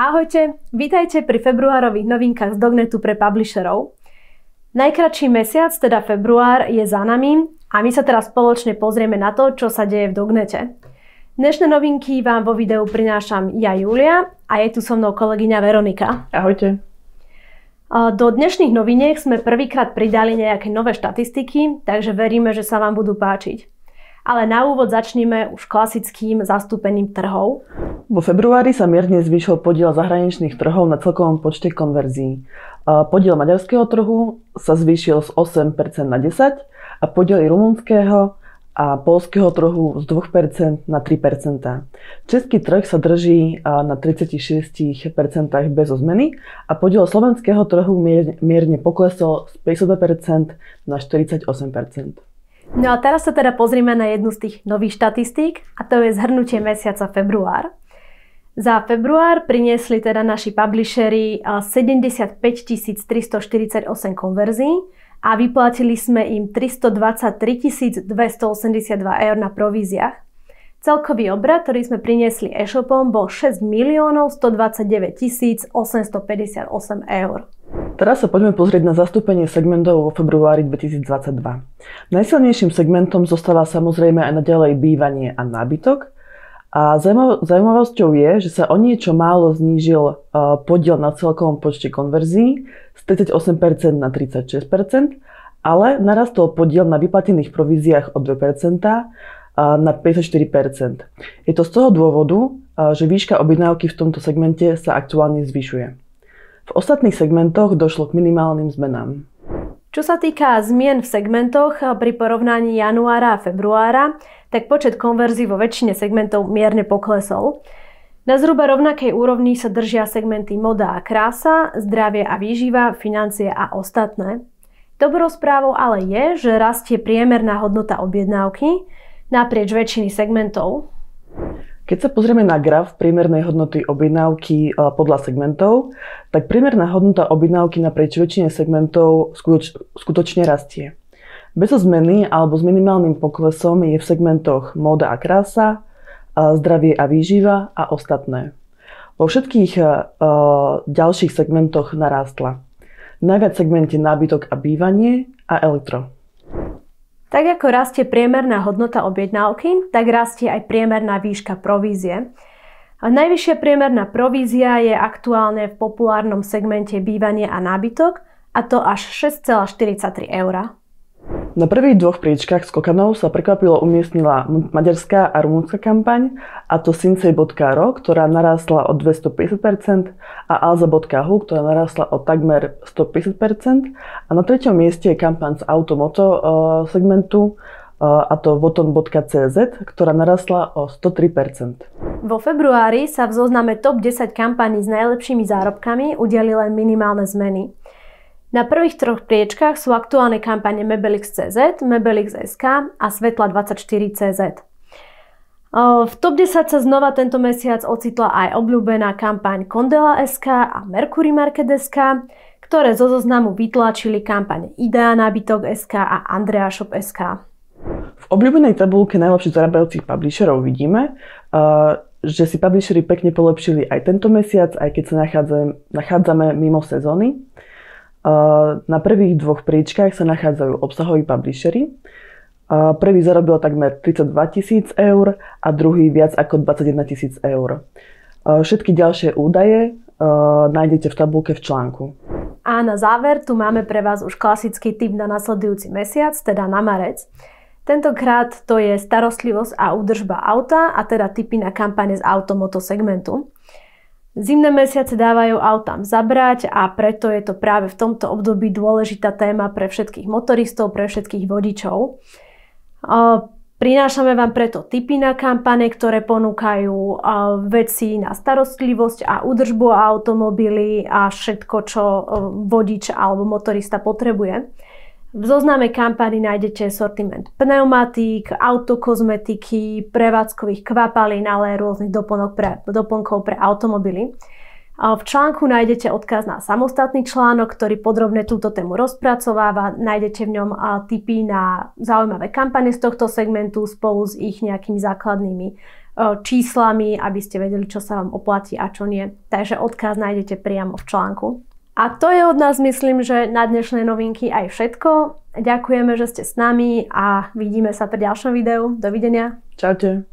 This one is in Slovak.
Ahojte, vítajte pri februárových novinkách z Dognetu pre publisherov. Najkračší mesiac, teda február, je za nami a my sa teraz spoločne pozrieme na to, čo sa deje v Dognete. Dnešné novinky vám vo videu prinášam ja Julia a je tu so mnou kolegyňa Veronika. Ahojte. Do dnešných noviniek sme prvýkrát pridali nejaké nové štatistiky, takže veríme, že sa vám budú páčiť. Ale na úvod začneme už klasickým zastúpením trhov. Vo februári sa mierne zvýšil podiel zahraničných trhov na celkovom počte konverzií. Podiel maďarského trhu sa zvýšil z 8% na 10% a podiel rumunského a polského trhu z 2% na 3%. Český trh sa drží na 36% bez zmeny a podiel slovenského trhu mierne poklesol z 52% na 48%. No a teraz sa teda pozrieme na jednu z tých nových štatistík a to je zhrnutie mesiaca február. Za február priniesli teda naši publishery 75 348 konverzií a vyplatili sme im 323 282 eur na províziách. Celkový obrad, ktorý sme priniesli e-shopom, bol 6 miliónov 129 858 eur. Teraz sa poďme pozrieť na zastúpenie segmentov vo februári 2022. Najsilnejším segmentom zostáva samozrejme aj naďalej bývanie a nábytok. A zaujímavosťou je, že sa o niečo málo znížil podiel na celkovom počte konverzií z 38% na 36%, ale narastol podiel na vyplatených províziách o 2% na 54%. Je to z toho dôvodu, že výška objednávky v tomto segmente sa aktuálne zvyšuje. V ostatných segmentoch došlo k minimálnym zmenám. Čo sa týka zmien v segmentoch pri porovnaní januára a februára, tak počet konverzií vo väčšine segmentov mierne poklesol. Na zhruba rovnakej úrovni sa držia segmenty moda a krása, zdravie a výživa, financie a ostatné. Dobrou správou ale je, že rastie priemerná hodnota objednávky naprieč väčšiny segmentov. Keď sa pozrieme na graf priemernej hodnoty objednávky e, podľa segmentov, tak priemerná hodnota objednávky naprieč väčšine segmentov skutoč, skutočne rastie. Bez zmeny alebo s minimálnym poklesom je v segmentoch móda a krása, e, zdravie a výživa a ostatné. Vo všetkých uh, ďalších segmentoch narástla. Najviac segmente nábytok a bývanie a elektro. Tak ako rastie priemerná hodnota objednávky, tak rastie aj priemerná výška provízie. A najvyššia priemerná provízia je aktuálne v populárnom segmente bývanie a nábytok, a to až 6,43 eur. Na prvých dvoch priečkách skokanov sa prekvapilo umiestnila maďarská a rumúnska kampaň, a to Sinsei.ro, ktorá narástla o 250% a Alza.hu, ktorá narástla o takmer 150%. A na treťom mieste je kampaň z Automoto uh, segmentu, uh, a to voton.cz, ktorá narastla o 103%. Vo februári sa v zozname top 10 kampaní s najlepšími zárobkami udiali minimálne zmeny. Na prvých troch priečkách sú aktuálne kampane Mebelix.cz, Mebelix.sk a Svetla24.cz. V top 10 sa znova tento mesiac ocitla aj obľúbená kampaň Kondela.sk a Mercury Market.sk, ktoré zo zoznamu vytlačili kampane Idea Nábytok.sk a Andreashop.sk. V obľúbenej tabulke najlepších zarábajúcich publisherov vidíme, že si publishery pekne polepšili aj tento mesiac, aj keď sa nachádzame, nachádzame mimo sezóny. Na prvých dvoch príčkach sa nachádzajú obsahoví publishery. Prvý zarobil takmer 32 tisíc eur a druhý viac ako 21 tisíc eur. Všetky ďalšie údaje nájdete v tabulke v článku. A na záver tu máme pre vás už klasický tip na nasledujúci mesiac, teda na marec. Tentokrát to je starostlivosť a údržba auta a teda tipy na kampane z automoto segmentu. Zimné mesiace dávajú autám zabrať a preto je to práve v tomto období dôležitá téma pre všetkých motoristov, pre všetkých vodičov. Prinášame vám preto tipy na kampane, ktoré ponúkajú veci na starostlivosť a údržbu automobily a všetko, čo vodič alebo motorista potrebuje. V zozname kampany nájdete sortiment pneumatík, autokozmetiky, prevádzkových kvapalín, ale aj rôznych doplnkov pre, doplnkov pre automobily. V článku nájdete odkaz na samostatný článok, ktorý podrobne túto tému rozpracováva. Nájdete v ňom tipy na zaujímavé kampane z tohto segmentu spolu s ich nejakými základnými číslami, aby ste vedeli, čo sa vám oplatí a čo nie. Takže odkaz nájdete priamo v článku. A to je od nás, myslím, že na dnešné novinky aj všetko. Ďakujeme, že ste s nami a vidíme sa pri ďalšom videu. Dovidenia. Čaute.